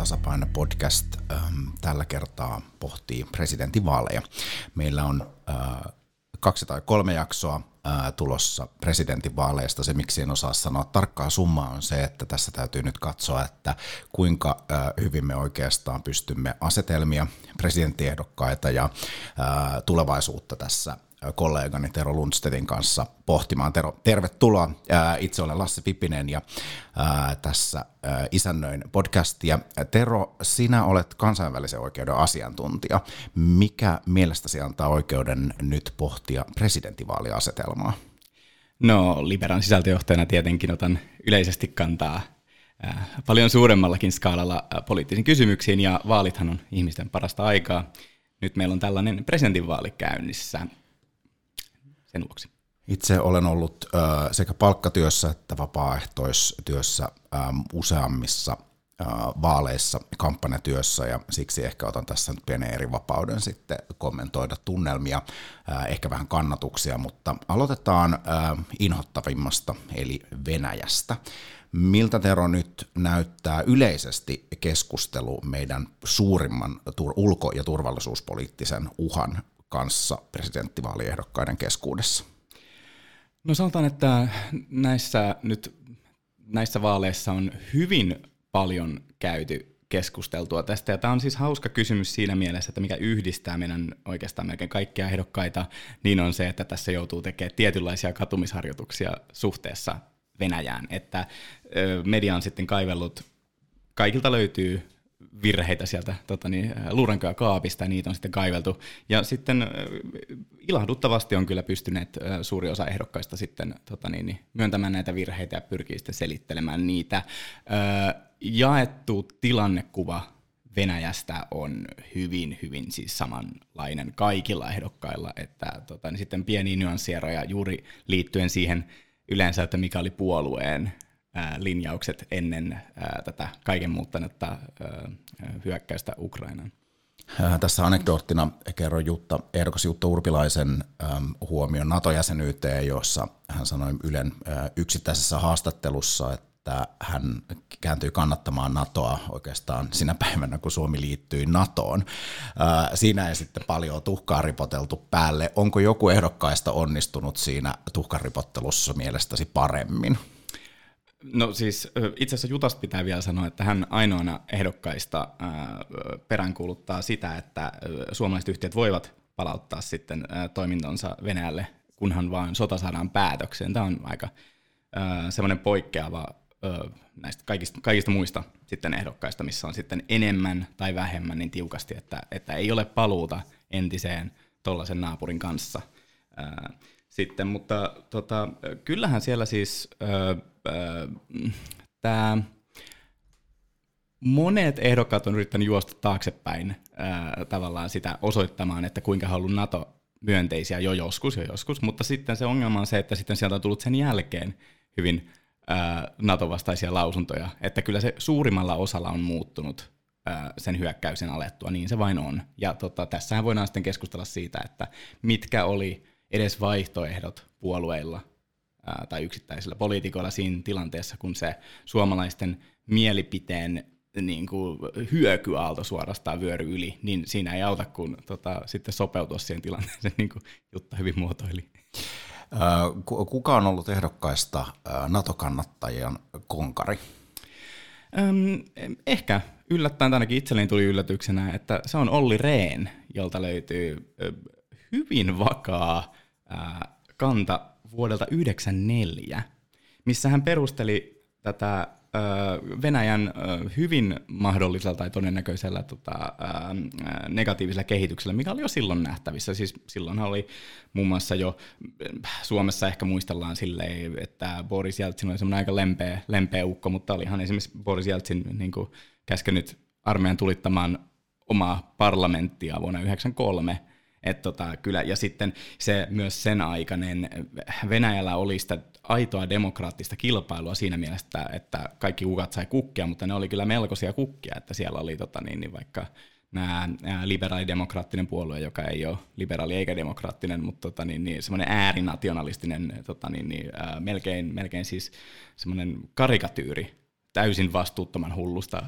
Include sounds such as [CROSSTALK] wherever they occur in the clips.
tasapaino podcast ähm, tällä kertaa pohtii presidentinvaaleja. Meillä on äh, kaksi tai kolme jaksoa ää, tulossa presidentinvaaleista. Se, miksi en osaa sanoa tarkkaa summaa, on se, että tässä täytyy nyt katsoa, että kuinka ää, hyvin me oikeastaan pystymme asetelmia, presidenttiehdokkaita ja tulevaisuutta tässä kollegani Tero Lundstedin kanssa pohtimaan. Tero, tervetuloa. Itse olen Lasse Pipinen ja tässä isännöin podcastia. Tero, sinä olet kansainvälisen oikeuden asiantuntija. Mikä mielestäsi antaa oikeuden nyt pohtia presidentinvaaliasetelmaa? No, liberan sisältöjohtajana tietenkin otan yleisesti kantaa paljon suuremmallakin skaalalla poliittisiin kysymyksiin, ja vaalithan on ihmisten parasta aikaa. Nyt meillä on tällainen presidentinvaali käynnissä sen vuoksi. Itse olen ollut sekä palkkatyössä että vapaaehtoistyössä useammissa vaaleissa, kampanjatyössä ja siksi ehkä otan tässä nyt pienen eri vapauden sitten kommentoida tunnelmia, ehkä vähän kannatuksia, mutta aloitetaan inhottavimmasta eli Venäjästä. Miltä Tero nyt näyttää yleisesti keskustelu meidän suurimman ulko- ja turvallisuuspoliittisen uhan kanssa presidenttivaaliehdokkaiden keskuudessa? No sanotaan, että näissä, nyt, näissä vaaleissa on hyvin paljon käyty keskusteltua tästä. Ja tämä on siis hauska kysymys siinä mielessä, että mikä yhdistää meidän oikeastaan melkein kaikkia ehdokkaita, niin on se, että tässä joutuu tekemään tietynlaisia katumisharjoituksia suhteessa Venäjään. Että media on sitten kaivellut, kaikilta löytyy virheitä sieltä tota niin, luurankoja kaapista, ja niitä on sitten kaiveltu. Ja sitten ilahduttavasti on kyllä pystyneet suuri osa ehdokkaista sitten tota niin, niin, myöntämään näitä virheitä ja pyrkii sitten selittelemään niitä. Jaettu tilannekuva Venäjästä on hyvin, hyvin siis samanlainen kaikilla ehdokkailla, että tota, niin sitten pieniä nyanssieroja juuri liittyen siihen yleensä, että mikä oli puolueen linjaukset ennen tätä kaiken muuttanutta hyökkäystä Ukrainaan. Tässä anekdoottina kerron Jutta, ehdokas Jutta Urpilaisen huomion NATO-jäsenyyteen, jossa hän sanoi Ylen yksittäisessä haastattelussa, että hän kääntyi kannattamaan NATOa oikeastaan sinä päivänä, kun Suomi liittyi NATOon. Siinä ei sitten paljon tuhkaa ripoteltu päälle. Onko joku ehdokkaista onnistunut siinä tuhkaripottelussa mielestäsi paremmin? No siis itse asiassa Jutasta pitää vielä sanoa, että hän ainoana ehdokkaista peräänkuuluttaa sitä, että suomalaiset yhtiöt voivat palauttaa sitten toimintonsa Venäjälle, kunhan vaan sota saadaan päätökseen. Tämä on aika semmoinen poikkeava näistä kaikista, kaikista muista sitten ehdokkaista, missä on sitten enemmän tai vähemmän niin tiukasti, että, että ei ole paluuta entiseen tuollaisen naapurin kanssa. Sitten, mutta tota, kyllähän siellä siis tämä monet ehdokkaat on yrittänyt juosta taaksepäin ää, tavallaan sitä osoittamaan, että kuinka haluan NATO myönteisiä jo joskus, jo joskus, mutta sitten se ongelma on se, että sitten sieltä on tullut sen jälkeen hyvin ää, NATO-vastaisia lausuntoja, että kyllä se suurimmalla osalla on muuttunut ää, sen hyökkäyksen alettua, niin se vain on. Ja tota, tässähän voidaan sitten keskustella siitä, että mitkä oli edes vaihtoehdot puolueilla ää, tai yksittäisillä poliitikoilla siinä tilanteessa, kun se suomalaisten mielipiteen niin kuin hyökyaalto suorastaan vyöry yli, niin siinä ei auta kun tota, sitten sopeutua siihen tilanteeseen, [LAUGHS] niin kuin Jutta hyvin muotoili. Kuka on ollut ehdokkaista NATO-kannattajan konkari? Ehkä yllättäen ainakin itselleni tuli yllätyksenä, että se on Olli Rehn, jolta löytyy hyvin vakaa kanta vuodelta 1994, missä hän perusteli tätä Venäjän hyvin mahdollisella tai todennäköisellä tota, negatiivisella kehityksellä, mikä oli jo silloin nähtävissä. Siis silloinhan oli muun muassa jo, Suomessa ehkä muistellaan silleen, että Boris Jeltsin oli semmoinen aika lempeä, lempeä ukko, mutta olihan esimerkiksi Boris Jeltsin niin käskenyt armeijan tulittamaan omaa parlamenttia vuonna 1993, et tota, kyllä, ja sitten se myös sen aikainen, Venäjällä oli sitä aitoa demokraattista kilpailua siinä mielessä, että kaikki kukat sai kukkia, mutta ne oli kyllä melkoisia kukkia, että siellä oli tota, niin, niin vaikka nämä liberaalidemokraattinen puolue, joka ei ole liberaali eikä demokraattinen, mutta tota, niin, niin, semmoinen äärinationalistinen, tota, niin, niin, ää, melkein, melkein siis semmoinen karikatyyri täysin vastuuttoman hullusta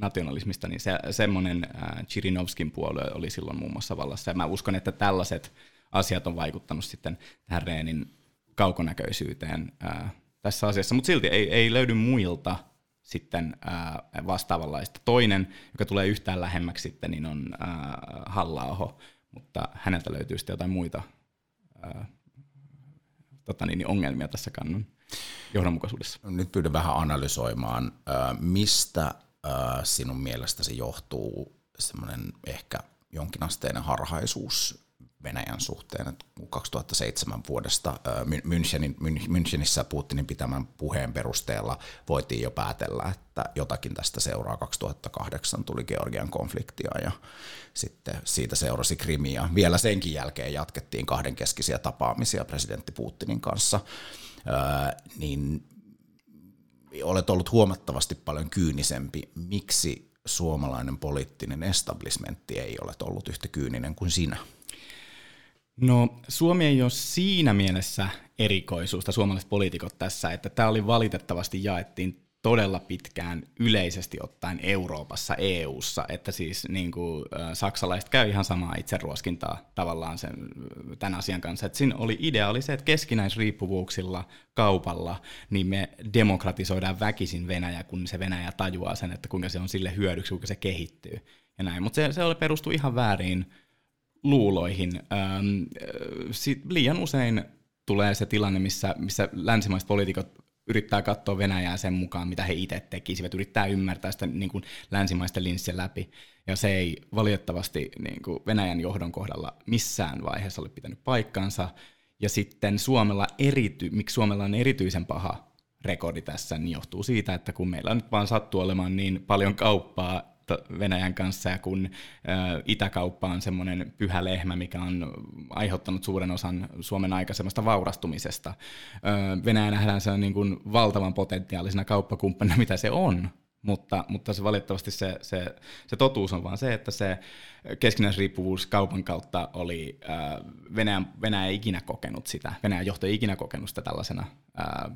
nationalismista, niin se, semmoinen äh, Chirinovskin puolue oli silloin muun muassa vallassa. Ja mä uskon, että tällaiset asiat on vaikuttanut sitten tähän Reenin kaukonäköisyyteen äh, tässä asiassa, mutta silti ei, ei löydy muilta sitten äh, vastaavanlaista. Toinen, joka tulee yhtään lähemmäksi sitten, niin on äh, halla mutta häneltä löytyy sitten jotain muita äh, tota niin, ongelmia tässä kannan johdonmukaisuudessa. Nyt pyydän vähän analysoimaan, äh, mistä sinun mielestäsi johtuu semmoinen ehkä jonkinasteinen harhaisuus Venäjän suhteen. Että 2007 vuodesta Münchenin, Münchenissä Putinin pitämän puheen perusteella voitiin jo päätellä, että jotakin tästä seuraa. 2008 tuli Georgian konfliktia ja sitten siitä seurasi Krimiä. Vielä senkin jälkeen jatkettiin kahdenkeskisiä tapaamisia presidentti Putinin kanssa. Niin olet ollut huomattavasti paljon kyynisempi. Miksi suomalainen poliittinen establishmentti ei ole ollut yhtä kyyninen kuin sinä? No Suomi ei ole siinä mielessä erikoisuus, tai suomalaiset poliitikot tässä, että tämä oli valitettavasti jaettiin todella pitkään yleisesti ottaen Euroopassa, EU:ssa, että siis niin kuin, saksalaiset käy ihan samaa itseruoskintaa tavallaan sen, tämän asian kanssa. Että siinä oli idea oli se, että keskinäisriippuvuuksilla kaupalla niin me demokratisoidaan väkisin Venäjä, kun se Venäjä tajuaa sen, että kuinka se on sille hyödyksi, kuinka se kehittyy ja näin. Mutta se, se oli perustu ihan väärin luuloihin. Ähm, sit liian usein tulee se tilanne, missä, missä länsimaiset poliitikot yrittää katsoa Venäjää sen mukaan, mitä he itse tekisivät, yrittää ymmärtää sitä niin kuin länsimaisten linssiä läpi. Ja se ei valitettavasti niin kuin Venäjän johdon kohdalla missään vaiheessa ole pitänyt paikkaansa. Ja sitten Suomella erity, miksi Suomella on erityisen paha rekordi tässä, niin johtuu siitä, että kun meillä nyt vaan sattuu olemaan niin paljon kauppaa Venäjän kanssa ja kun itäkauppa on semmoinen pyhä lehmä, mikä on aiheuttanut suuren osan Suomen aikaisemmasta vaurastumisesta. Venäjä nähdään sen niin kuin valtavan potentiaalisena kauppakumppanina, mitä se on, mutta, mutta se valitettavasti se, se, se totuus on vaan se, että se keskinäisriippuvuus kaupan kautta oli, äh, Venäjä, Venäjä ei ikinä kokenut sitä, Venäjän johto ei ikinä kokenut sitä tällaisena, äh,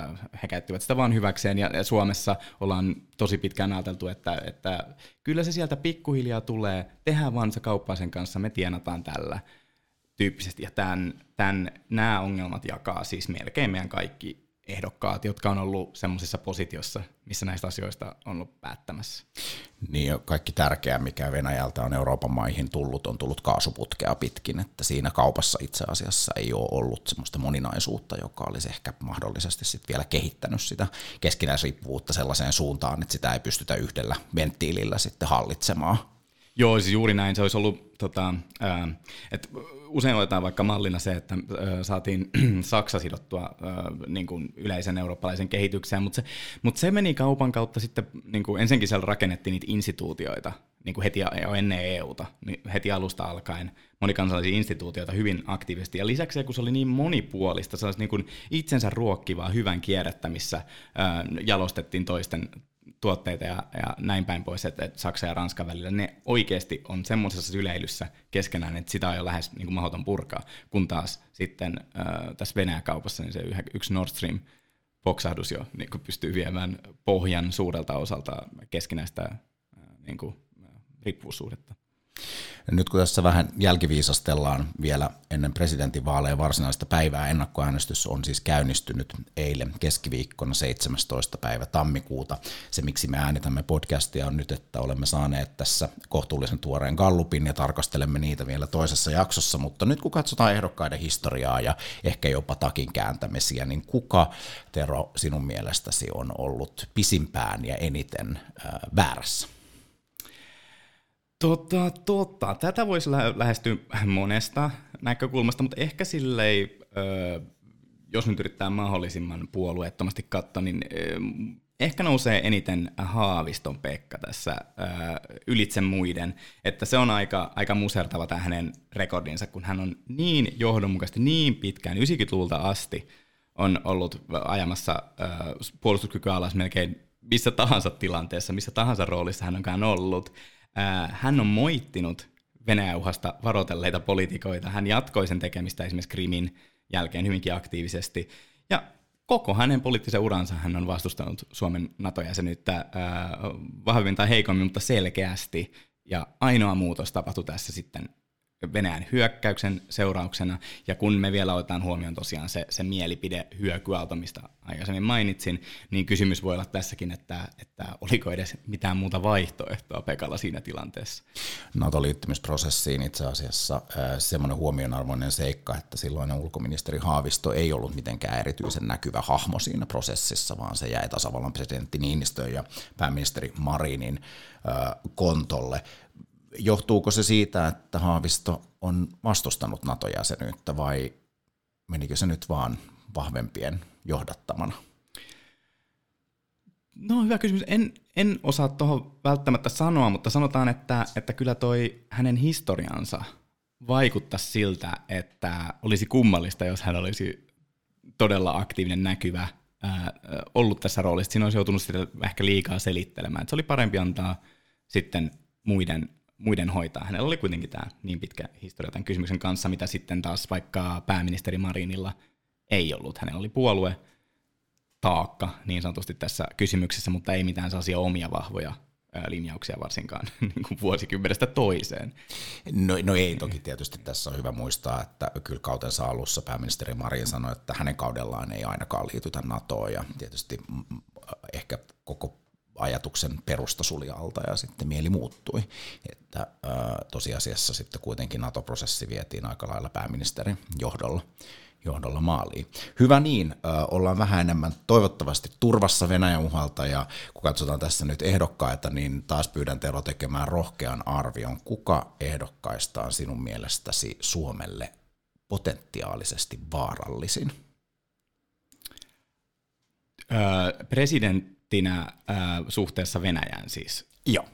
äh, he käyttivät sitä vaan hyväkseen, ja, ja Suomessa ollaan tosi pitkään ajateltu, että, että kyllä se sieltä pikkuhiljaa tulee, tehdään vaan se kauppaa sen kanssa, me tienataan tällä tyyppisesti, ja tämän, tämän, nämä ongelmat jakaa siis melkein meidän kaikki ehdokkaat, jotka on ollut semmoisessa positiossa, missä näistä asioista on ollut päättämässä. Niin kaikki tärkeää, mikä Venäjältä on Euroopan maihin tullut, on tullut kaasuputkea pitkin, että siinä kaupassa itse asiassa ei ole ollut semmoista moninaisuutta, joka olisi ehkä mahdollisesti sitten vielä kehittänyt sitä keskinäisriippuvuutta sellaiseen suuntaan, että sitä ei pystytä yhdellä venttiilillä sitten hallitsemaan. Joo, siis juuri näin. Se olisi ollut, tota, ää, että usein otetaan vaikka mallina se, että ää, saatiin [CLEARS THROAT] Saksa sidottua ää, niin kuin yleisen eurooppalaisen kehitykseen, mutta se, mutta se meni kaupan kautta sitten, niin kuin ensinnäkin siellä rakennettiin niitä instituutioita, niin kuin heti jo ennen EUta, niin heti alusta alkaen monikansallisia instituutioita hyvin aktiivisesti. Ja lisäksi kun se oli niin monipuolista, se niin kuin itsensä ruokkivaa hyvän kierrettä, missä ää, jalostettiin toisten tuotteita ja, ja näin päin pois, että, että Saksa ja Ranska välillä, ne oikeasti on semmoisessa syleilyssä keskenään, että sitä on jo lähes niin kuin mahdoton purkaa, kun taas sitten äh, tässä Venäjä-kaupassa niin se yksi Nord Stream poksahdus jo niin kuin pystyy viemään pohjan suurelta osalta keskinäistä äh, niin kuin, äh, riippuvuussuhdetta. Nyt kun tässä vähän jälkiviisastellaan vielä ennen presidentinvaaleja varsinaista päivää, ennakkoäänestys on siis käynnistynyt eilen keskiviikkona 17. päivä tammikuuta. Se miksi me äänitämme podcastia on nyt, että olemme saaneet tässä kohtuullisen tuoreen gallupin ja tarkastelemme niitä vielä toisessa jaksossa, mutta nyt kun katsotaan ehdokkaiden historiaa ja ehkä jopa takin kääntämisiä, niin kuka Tero sinun mielestäsi on ollut pisimpään ja eniten äh, väärässä? Tota, tota. Tätä voisi lä- lähestyä monesta näkökulmasta, mutta ehkä silleen, jos nyt yrittää mahdollisimman puolueettomasti katsoa, niin ehkä nousee eniten Haaviston Pekka tässä ö, ylitse muiden. Että se on aika, aika musertava tämä hänen rekordinsa, kun hän on niin johdonmukaisesti, niin pitkään, 90-luvulta asti, on ollut ajamassa puolustuskykyä alas melkein missä tahansa tilanteessa, missä tahansa roolissa hän onkaan ollut hän on moittinut Venäjä-uhasta varoitelleita poliitikoita. Hän jatkoi sen tekemistä esimerkiksi Krimin jälkeen hyvinkin aktiivisesti. Ja koko hänen poliittisen uransa hän on vastustanut Suomen NATO-jäsenyyttä vahvemmin tai heikommin, mutta selkeästi. Ja ainoa muutos tapahtui tässä sitten Venäjän hyökkäyksen seurauksena, ja kun me vielä otetaan huomioon tosiaan se, se mielipide hyökyaalto, mistä aikaisemmin mainitsin, niin kysymys voi olla tässäkin, että, että oliko edes mitään muuta vaihtoehtoa Pekalla siinä tilanteessa. NATO-liittymisprosessiin itse asiassa äh, semmoinen huomionarvoinen seikka, että silloinen ulkoministeri Haavisto ei ollut mitenkään erityisen näkyvä hahmo siinä prosessissa, vaan se jäi tasavallan presidentti Niinistön ja pääministeri Marinin äh, kontolle johtuuko se siitä, että Haavisto on vastustanut NATO-jäsenyyttä vai menikö se nyt vaan vahvempien johdattamana? No hyvä kysymys. En, en osaa tuohon välttämättä sanoa, mutta sanotaan, että, että kyllä toi hänen historiansa vaikuttaa siltä, että olisi kummallista, jos hän olisi todella aktiivinen, näkyvä, ää, ollut tässä roolissa. Siinä olisi joutunut sitä ehkä liikaa selittelemään. Et se oli parempi antaa sitten muiden muiden hoitaa. Hänellä oli kuitenkin tämä niin pitkä historia tämän kysymyksen kanssa, mitä sitten taas vaikka pääministeri Marinilla ei ollut. Hänellä oli puolue taakka niin sanotusti tässä kysymyksessä, mutta ei mitään sellaisia omia vahvoja linjauksia varsinkaan [LAUGHS] niin kuin vuosikymmenestä toiseen. No, no ei toki tietysti tässä on hyvä muistaa, että kyllä kautensa alussa pääministeri Marin sanoi, että hänen kaudellaan ei ainakaan liitytä NATOon ja tietysti ehkä koko ajatuksen perusta suli alta ja sitten mieli muuttui. Että ää, tosiasiassa sitten kuitenkin NATO-prosessi vietiin aika lailla pääministerin johdolla johdolla maaliin. Hyvä niin, ollaan vähän enemmän toivottavasti turvassa Venäjän uhalta ja kun katsotaan tässä nyt ehdokkaita, niin taas pyydän Tero tekemään rohkean arvion. Kuka ehdokkaista on sinun mielestäsi Suomelle potentiaalisesti vaarallisin? Öö, president, presidenttinä äh, suhteessa Venäjään siis? Joo.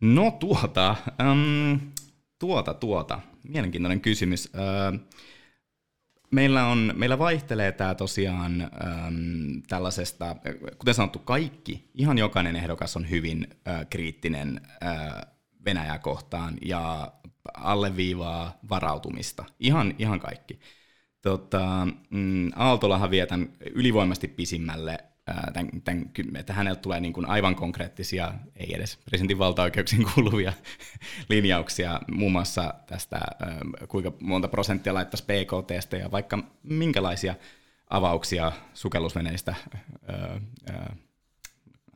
No tuota, ähm, tuota, tuota. Mielenkiintoinen kysymys. Äh, meillä, on, meillä vaihtelee tämä tosiaan ähm, tällaisesta, kuten sanottu, kaikki, ihan jokainen ehdokas on hyvin äh, kriittinen äh, Venäjää kohtaan ja alleviivaa varautumista. Ihan, ihan kaikki. Tota, mm, Aaltolahan vietän ylivoimasti pisimmälle tämän, tämän, että häneltä tulee niin kuin aivan konkreettisia, ei edes presidentin valtaoikeuksiin [LAUGHS] kuuluvia linjauksia, muun muassa tästä, kuinka monta prosenttia laittaisi PKTstä ja vaikka minkälaisia avauksia sukellusveneistä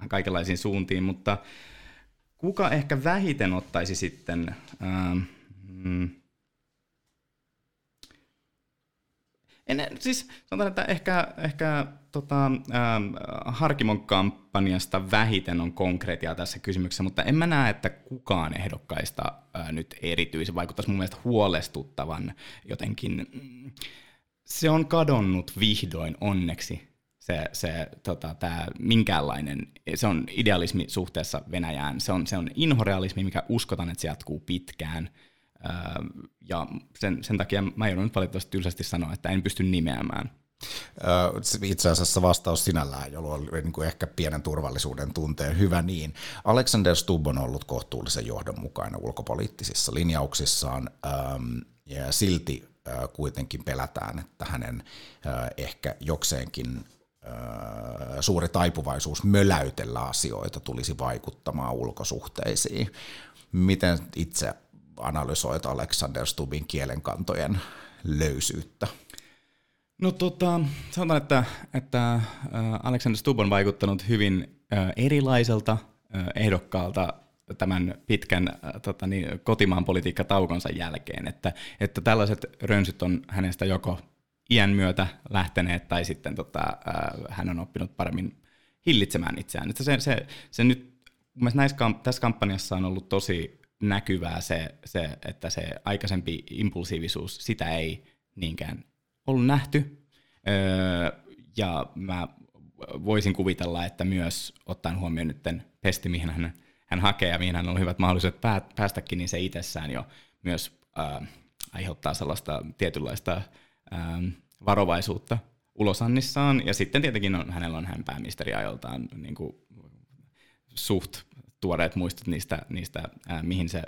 kaikenlaisiin suuntiin, mutta kuka ehkä vähiten ottaisi sitten mm, En, siis sanotaan, että ehkä, ehkä tota, ähm, Harkimon kampanjasta vähiten on konkreettia tässä kysymyksessä, mutta en mä näe, että kukaan ehdokkaista äh, nyt erityisen vaikuttaisi mun mielestä huolestuttavan jotenkin. Se on kadonnut vihdoin onneksi se, se tota, tää, minkäänlainen, se on idealismi suhteessa Venäjään, se on, se on inhorealismi, mikä uskotaan, että se jatkuu pitkään – ja sen, sen takia mä joudun nyt valitettavasti tylsästi sanoa, että en pysty nimeämään. Itse asiassa vastaus sinällään, jolloin oli niin kuin ehkä pienen turvallisuuden tunteen. Hyvä niin. Alexander Stubb on ollut kohtuullisen johdonmukainen ulkopoliittisissa linjauksissaan ja silti kuitenkin pelätään, että hänen ehkä jokseenkin suuri taipuvaisuus möläytellä asioita tulisi vaikuttamaan ulkosuhteisiin. Miten itse analysoit Alexander Stubin kielenkantojen löysyyttä? No tota, sanotaan, että, että äh, Alexander Stubb on vaikuttanut hyvin äh, erilaiselta äh, ehdokkaalta tämän pitkän tota niin, kotimaan politiikkataukonsa jälkeen, että, että tällaiset rönsyt on hänestä joko iän myötä lähteneet tai sitten tota, hän on oppinut paremmin hillitsemään itseään. Että se, se, se nyt, näissä, tässä kampanjassa on ollut tosi näkyvää se, se, että se aikaisempi impulsiivisuus, sitä ei niinkään ollut nähty. Öö, ja mä voisin kuvitella, että myös ottaen huomioon nyt pesti, mihin hän, hän hakee ja mihin hän on hyvät mahdollisuudet päästäkin, niin se itsessään jo myös äh, aiheuttaa sellaista tietynlaista äh, varovaisuutta ulosannissaan. Ja sitten tietenkin on, hänellä on hän pääministeriajoltaan niin kuin, suht tuoreet muistot niistä, niistä ää, mihin se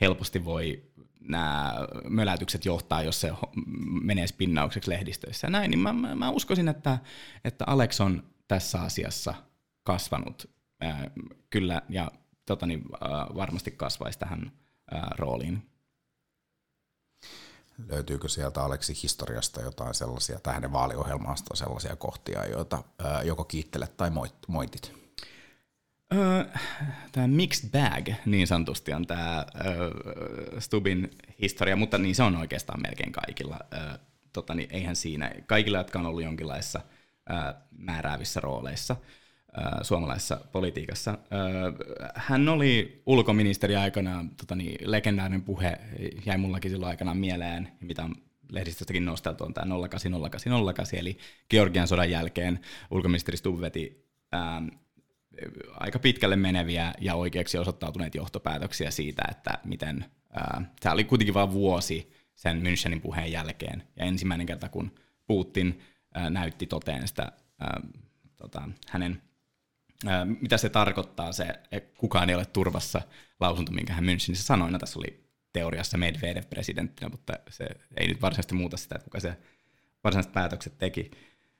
helposti voi nämä möläytykset johtaa, jos se menee spinnaukseksi lehdistöissä ja näin, niin mä, mä, mä uskoisin, että, että Alex on tässä asiassa kasvanut ää, kyllä ja tota, niin, ää, varmasti kasvaisi tähän ää, rooliin. Löytyykö sieltä Aleksi historiasta jotain sellaisia, tai hänen vaaliohjelmasta sellaisia kohtia, joita ää, joko kiittelet tai moitit? Tämä mixed bag niin sanotusti on tämä Stubin historia, mutta niin se on oikeastaan melkein kaikilla. tota, niin eihän siinä, kaikilla, jotka on ollut jonkinlaisissa määräävissä rooleissa suomalaisessa politiikassa. hän oli ulkoministeri aikana, tota, niin, legendaarinen puhe jäi mullakin silloin aikanaan mieleen, mitä on lehdistöstäkin nosteltu, on tämä 08008, eli Georgian sodan jälkeen ulkoministeri Stubb veti aika pitkälle meneviä ja oikeaksi osoittautuneet johtopäätöksiä siitä, että miten, ää, tämä oli kuitenkin vain vuosi sen Münchenin puheen jälkeen, ja ensimmäinen kerta, kun Putin ää, näytti toteen sitä ää, tota, hänen, mitä se tarkoittaa, se, kukaan ei ole turvassa lausunto, minkä hän Münchenissä sanoi, no tässä oli teoriassa Medvedev presidenttinä, mutta se ei nyt varsinaisesti muuta sitä, että kuka se varsinaiset päätökset teki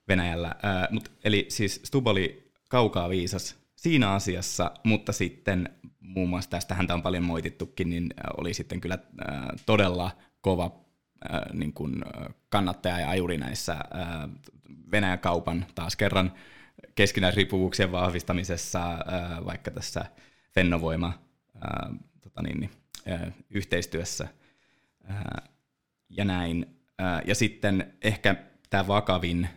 Venäjällä. Ää, mut, eli siis Stub oli kaukaa viisas siinä asiassa, mutta sitten muun muassa tästä häntä on paljon moitittukin, niin oli sitten kyllä todella kova niin kuin kannattaja ja ajuri näissä Venäjän kaupan taas kerran keskinäisriippuvuuksien vahvistamisessa, vaikka tässä Fennovoima tota niin, niin, yhteistyössä ja näin. Ja sitten ehkä tämä vakavin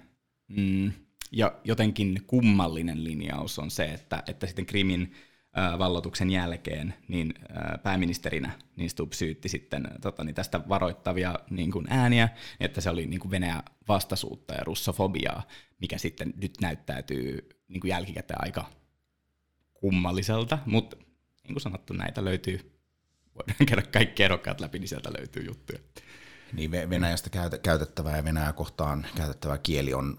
mm, ja jotenkin kummallinen linjaus on se, että, että sitten Krimin äh, vallotuksen jälkeen niin äh, pääministerinä niin Stubb syytti sitten tota, niin tästä varoittavia niin kuin ääniä, että se oli niin kuin Venäjä vastaisuutta ja russofobiaa, mikä sitten nyt näyttäytyy niin kuin jälkikäteen aika kummalliselta, mutta niin kuin sanottu, näitä löytyy, voidaan [LAUGHS] käydä kaikki ehdokkaat läpi, niin sieltä löytyy juttuja. Niin Venäjästä käytettävä ja Venäjä kohtaan käytettävä kieli on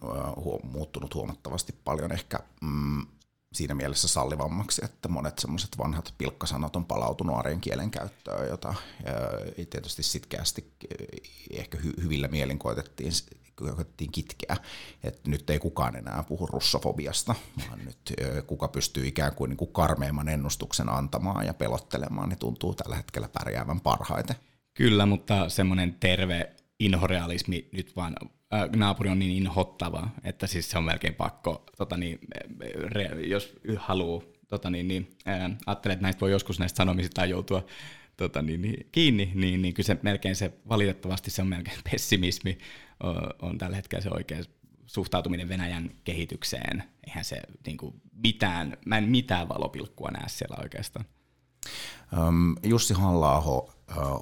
muuttunut huomattavasti paljon ehkä mm, siinä mielessä sallivammaksi, että monet semmoiset vanhat pilkkasanat on palautunut arjen kielen käyttöön, jota tietysti sitkeästi ehkä hy- hyvillä mielin koitettiin, koitettiin kitkeä. että nyt ei kukaan enää puhu russofobiasta, vaan nyt kuka pystyy ikään kuin, niin kuin karmeimman ennustuksen antamaan ja pelottelemaan, niin tuntuu tällä hetkellä pärjäävän parhaiten. Kyllä, mutta semmoinen terve inhorealismi nyt vaan äh, naapuri on niin inhottava, että siis se on melkein pakko, tota niin, re, jos haluaa, tota niin, niin, äh, ajattelee, että näistä voi joskus näistä sanomisista joutua tota niin, niin, kiinni, niin, niin kyllä se melkein se, valitettavasti se on melkein [LAUGHS] pessimismi, on, tällä hetkellä se oikea suhtautuminen Venäjän kehitykseen. Eihän se niin kuin, mitään, mä en mitään valopilkkua näe siellä oikeastaan. Jussi halla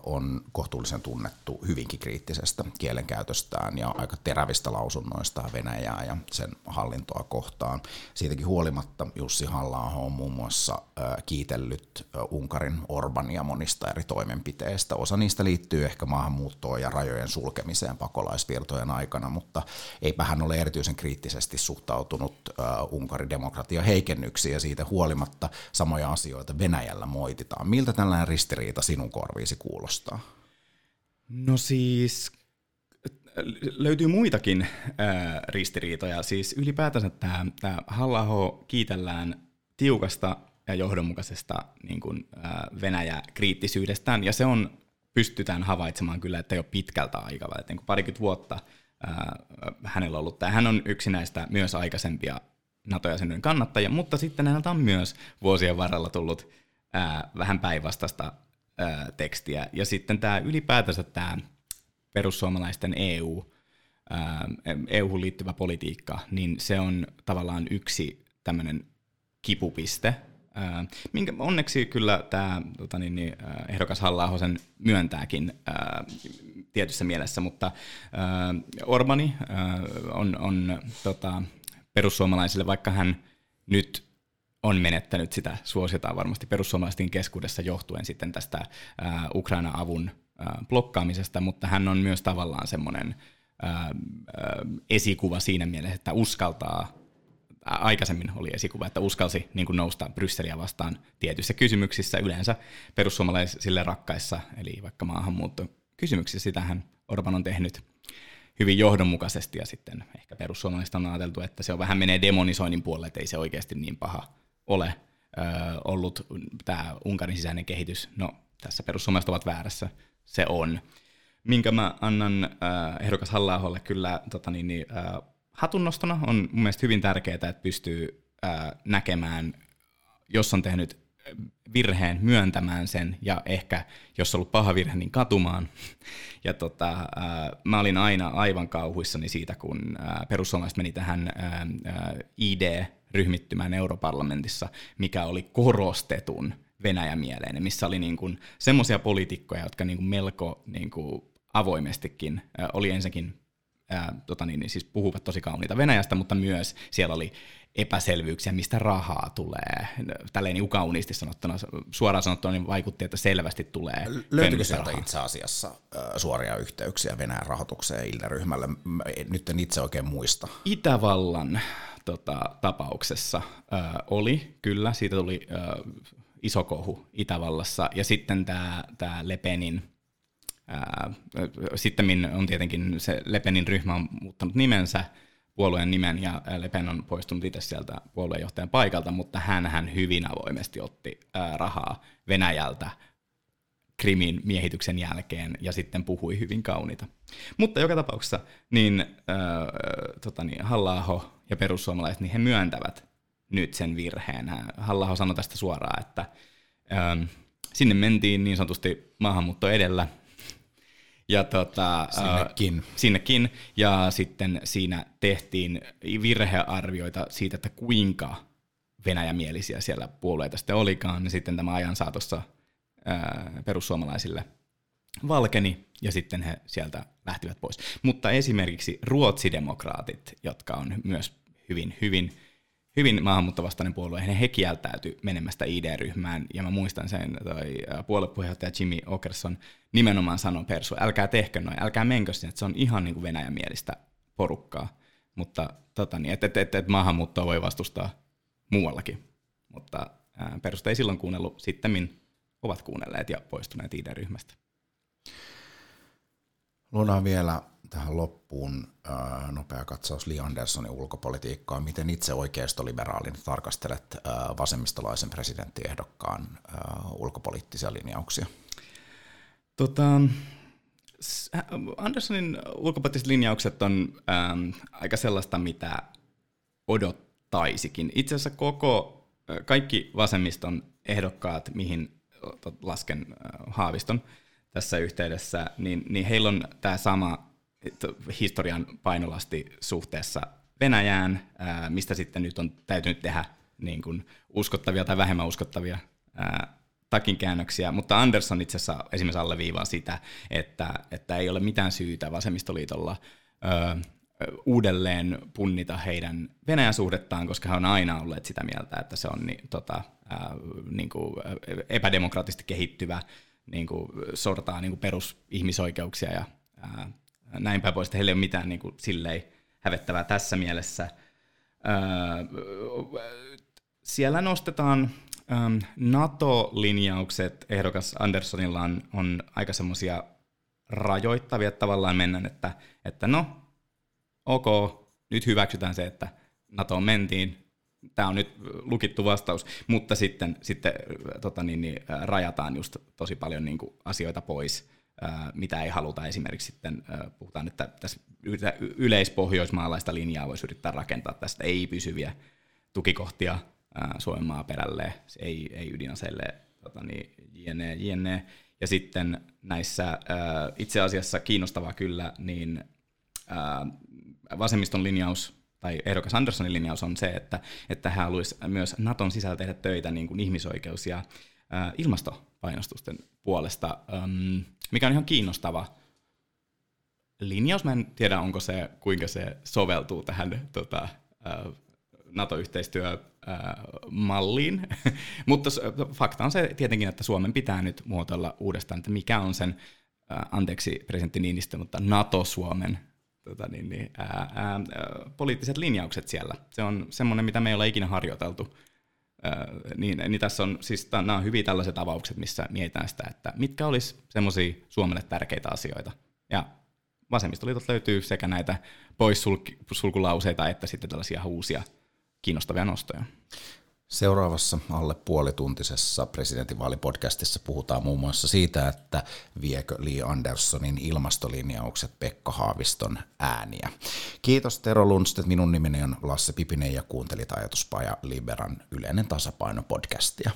on kohtuullisen tunnettu hyvinkin kriittisestä kielenkäytöstään ja aika terävistä lausunnoistaan Venäjää ja sen hallintoa kohtaan. Siitäkin huolimatta Jussi halla on muun muassa kiitellyt Unkarin Orbania monista eri toimenpiteistä. Osa niistä liittyy ehkä maahanmuuttoon ja rajojen sulkemiseen pakolaisvirtojen aikana, mutta eipä hän ole erityisen kriittisesti suhtautunut Unkarin demokratian heikennyksiin ja siitä huolimatta samoja asioita Venäjällä moititaan. Miltä tällainen ristiriita sinun korviisi kuulostaa? No siis löytyy muitakin ää, ristiriitoja. Siis ylipäätänsä tämä, tämä halla kiitellään tiukasta ja johdonmukaisesta niin kuin, ää, Venäjä-kriittisyydestään, ja se on pystytään havaitsemaan kyllä, että jo pitkältä aikaväliltä, niin parikymmentä vuotta ää, hänellä ollut. Tämä hän on yksi näistä myös aikaisempia NATO-jäsenyyden kannattajia, mutta sitten häneltä on myös vuosien varrella tullut ää, vähän päinvastaista tekstiä. Ja sitten tämä ylipäätänsä tämä perussuomalaisten EU, EU-hun liittyvä politiikka, niin se on tavallaan yksi tämmöinen kipupiste, minkä onneksi kyllä tämä tota niin, niin, ehdokas halla sen myöntääkin ää, tietyssä mielessä, mutta Orbani on, on tota, perussuomalaisille, vaikka hän nyt on menettänyt sitä suositaan varmasti perussuomalaisten keskuudessa johtuen sitten tästä äh, Ukraina-avun äh, blokkaamisesta, mutta hän on myös tavallaan semmoinen äh, esikuva siinä mielessä, että uskaltaa aikaisemmin oli esikuva, että uskalsi niin kuin nousta Brysseliä vastaan tietyissä kysymyksissä, yleensä perussuomalaisille rakkaissa, eli vaikka maahanmuutto kysymyksissä. Sitähän Orban on tehnyt hyvin johdonmukaisesti ja sitten ehkä perussuomalaiset on ajateltu, että se on vähän menee demonisoinnin puolelle, että ei se oikeasti niin paha ole ö, ollut tämä Unkarin sisäinen kehitys. No tässä perussuomalaiset ovat väärässä, se on. Minkä mä annan äh, ehdokas halla kyllä tota niin, niin, äh, hatunnostona on mun mielestä hyvin tärkeää, että pystyy äh, näkemään, jos on tehnyt virheen, myöntämään sen ja ehkä, jos on ollut paha virhe, niin katumaan. Ja tota, äh, mä olin aina aivan kauhuissani siitä, kun äh, perussuomalaiset meni tähän äh, äh, ID-ryhmittymään europarlamentissa, mikä oli korostetun Venäjä-mieleinen, missä oli niin kuin semmoisia poliitikkoja, jotka niin kuin melko niin kuin avoimestikin oli ensinnäkin äh, tota niin, niin, siis puhuvat tosi kauniita Venäjästä, mutta myös siellä oli epäselvyyksiä, mistä rahaa tulee. Tälleen niin kauniisti sanottuna, suoraan sanottuna niin vaikutti, että selvästi tulee. Löytyykö sieltä itse asiassa suoria yhteyksiä Venäjän rahoitukseen Ilta-ryhmälle? Nyt en itse oikein muista. Itävallan tota, tapauksessa äh, oli, kyllä, siitä tuli äh, iso kohu Itävallassa, ja sitten tämä Lepenin sitten on tietenkin se Lepenin ryhmä on muuttanut nimensä, puolueen nimen ja Le Pen on poistunut itse sieltä puolueenjohtajan paikalta, mutta hän, hän hyvin avoimesti otti rahaa Venäjältä Krimin miehityksen jälkeen ja sitten puhui hyvin kauniita. Mutta joka tapauksessa niin, äh, tota niin, halla ja perussuomalaiset, niin he myöntävät nyt sen virheen. halla sanoi tästä suoraan, että äh, sinne mentiin niin sanotusti maahanmuutto edellä – ja tota, sinnekin. Äh, sinnekin. Ja sitten siinä tehtiin virhearvioita siitä, että kuinka venäjämielisiä siellä puolueita sitten olikaan. Ja sitten tämä ajan saatossa äh, perussuomalaisille valkeni ja sitten he sieltä lähtivät pois. Mutta esimerkiksi ruotsidemokraatit, jotka on myös hyvin, hyvin hyvin maahanmuuttovastainen puolue, he kieltäytyi menemästä ID-ryhmään, ja mä muistan sen, toi puoluepuheenjohtaja Jimmy Okerson nimenomaan sanoi Persu, älkää tehkö noin, älkää menkö sinne, että se on ihan niin kuin venäjämielistä porukkaa, mutta tota niin, että et, et, et maahanmuuttoa voi vastustaa muuallakin, mutta Persu ei silloin kuunnellut, sitten ovat kuunnelleet ja poistuneet ID-ryhmästä. Luodaan vielä tähän loppuun äh, nopea katsaus Li Anderssonin ulkopolitiikkaa. Miten itse oikeistoliberaalin tarkastelet äh, vasemmistolaisen presidenttiehdokkaan äh, ulkopoliittisia linjauksia? Tota, Anderssonin ulkopoliittiset linjaukset on ähm, aika sellaista, mitä odottaisikin. Itse asiassa koko, kaikki vasemmiston ehdokkaat, mihin lasken äh, Haaviston tässä yhteydessä, niin, niin heillä on tämä sama historian painolasti suhteessa Venäjään, mistä sitten nyt on täytynyt tehdä niin kuin uskottavia tai vähemmän uskottavia takinkäännöksiä, mutta Andersson itse asiassa esimerkiksi alleviivaa sitä, että, että ei ole mitään syytä vasemmistoliitolla ö, uudelleen punnita heidän Venäjän suhdettaan, koska he on aina olleet sitä mieltä, että se on niin, tota, ää, niin kuin epädemokraattisesti kehittyvä, niin kuin sortaa niin kuin perusihmisoikeuksia ja näin päin pois, että heillä ei ole mitään niin kuin, silleen hävettävää tässä mielessä. Öö, siellä nostetaan ähm, NATO-linjaukset. Ehdokas Anderssonilla on, on aika semmoisia rajoittavia, että tavallaan mennään, että, että no, ok, nyt hyväksytään se, että NATOon mentiin, tämä on nyt lukittu vastaus, mutta sitten, sitten tota niin, niin, rajataan just tosi paljon niin kuin, asioita pois mitä ei haluta esimerkiksi sitten, puhutaan, että tässä yleispohjoismaalaista linjaa voisi yrittää rakentaa tästä ei-pysyviä tukikohtia Suomen maaperälle, ei, ei ydinaseille, tota niin, jne, jne. Ja sitten näissä itse asiassa kiinnostavaa kyllä, niin vasemmiston linjaus tai ehdokas Anderssonin linjaus on se, että, että hän haluaisi myös Naton sisällä tehdä töitä niin kuin ihmisoikeus- ja ilmastopainostusten puolesta, mikä on ihan kiinnostava linjaus. Mä en tiedä, onko se, kuinka se soveltuu tähän tota, NATO-yhteistyömalliin, [LAUGHS] mutta fakta on se tietenkin, että Suomen pitää nyt muotoilla uudestaan, että mikä on sen, anteeksi presidentti Niinistö, mutta NATO-Suomen tota niin, niin, ää, ää, poliittiset linjaukset siellä. Se on semmoinen, mitä me ei ole ikinä harjoiteltu. Niin, niin tässä on, siis nämä on hyvin tällaiset avaukset, missä mietitään sitä, että mitkä olisi semmoisia Suomelle tärkeitä asioita. Ja vasemmistoliitot löytyy sekä näitä poissulkulauseita että sitten tällaisia uusia kiinnostavia nostoja. Seuraavassa alle puolituntisessa presidentinvaalipodcastissa puhutaan muun muassa siitä, että viekö Lee Anderssonin ilmastolinjaukset Pekka Haaviston ääniä. Kiitos Tero Lundstedt, minun nimeni on Lasse Pipinen ja kuuntelit ajatuspaja Liberan yleinen tasapaino podcastia.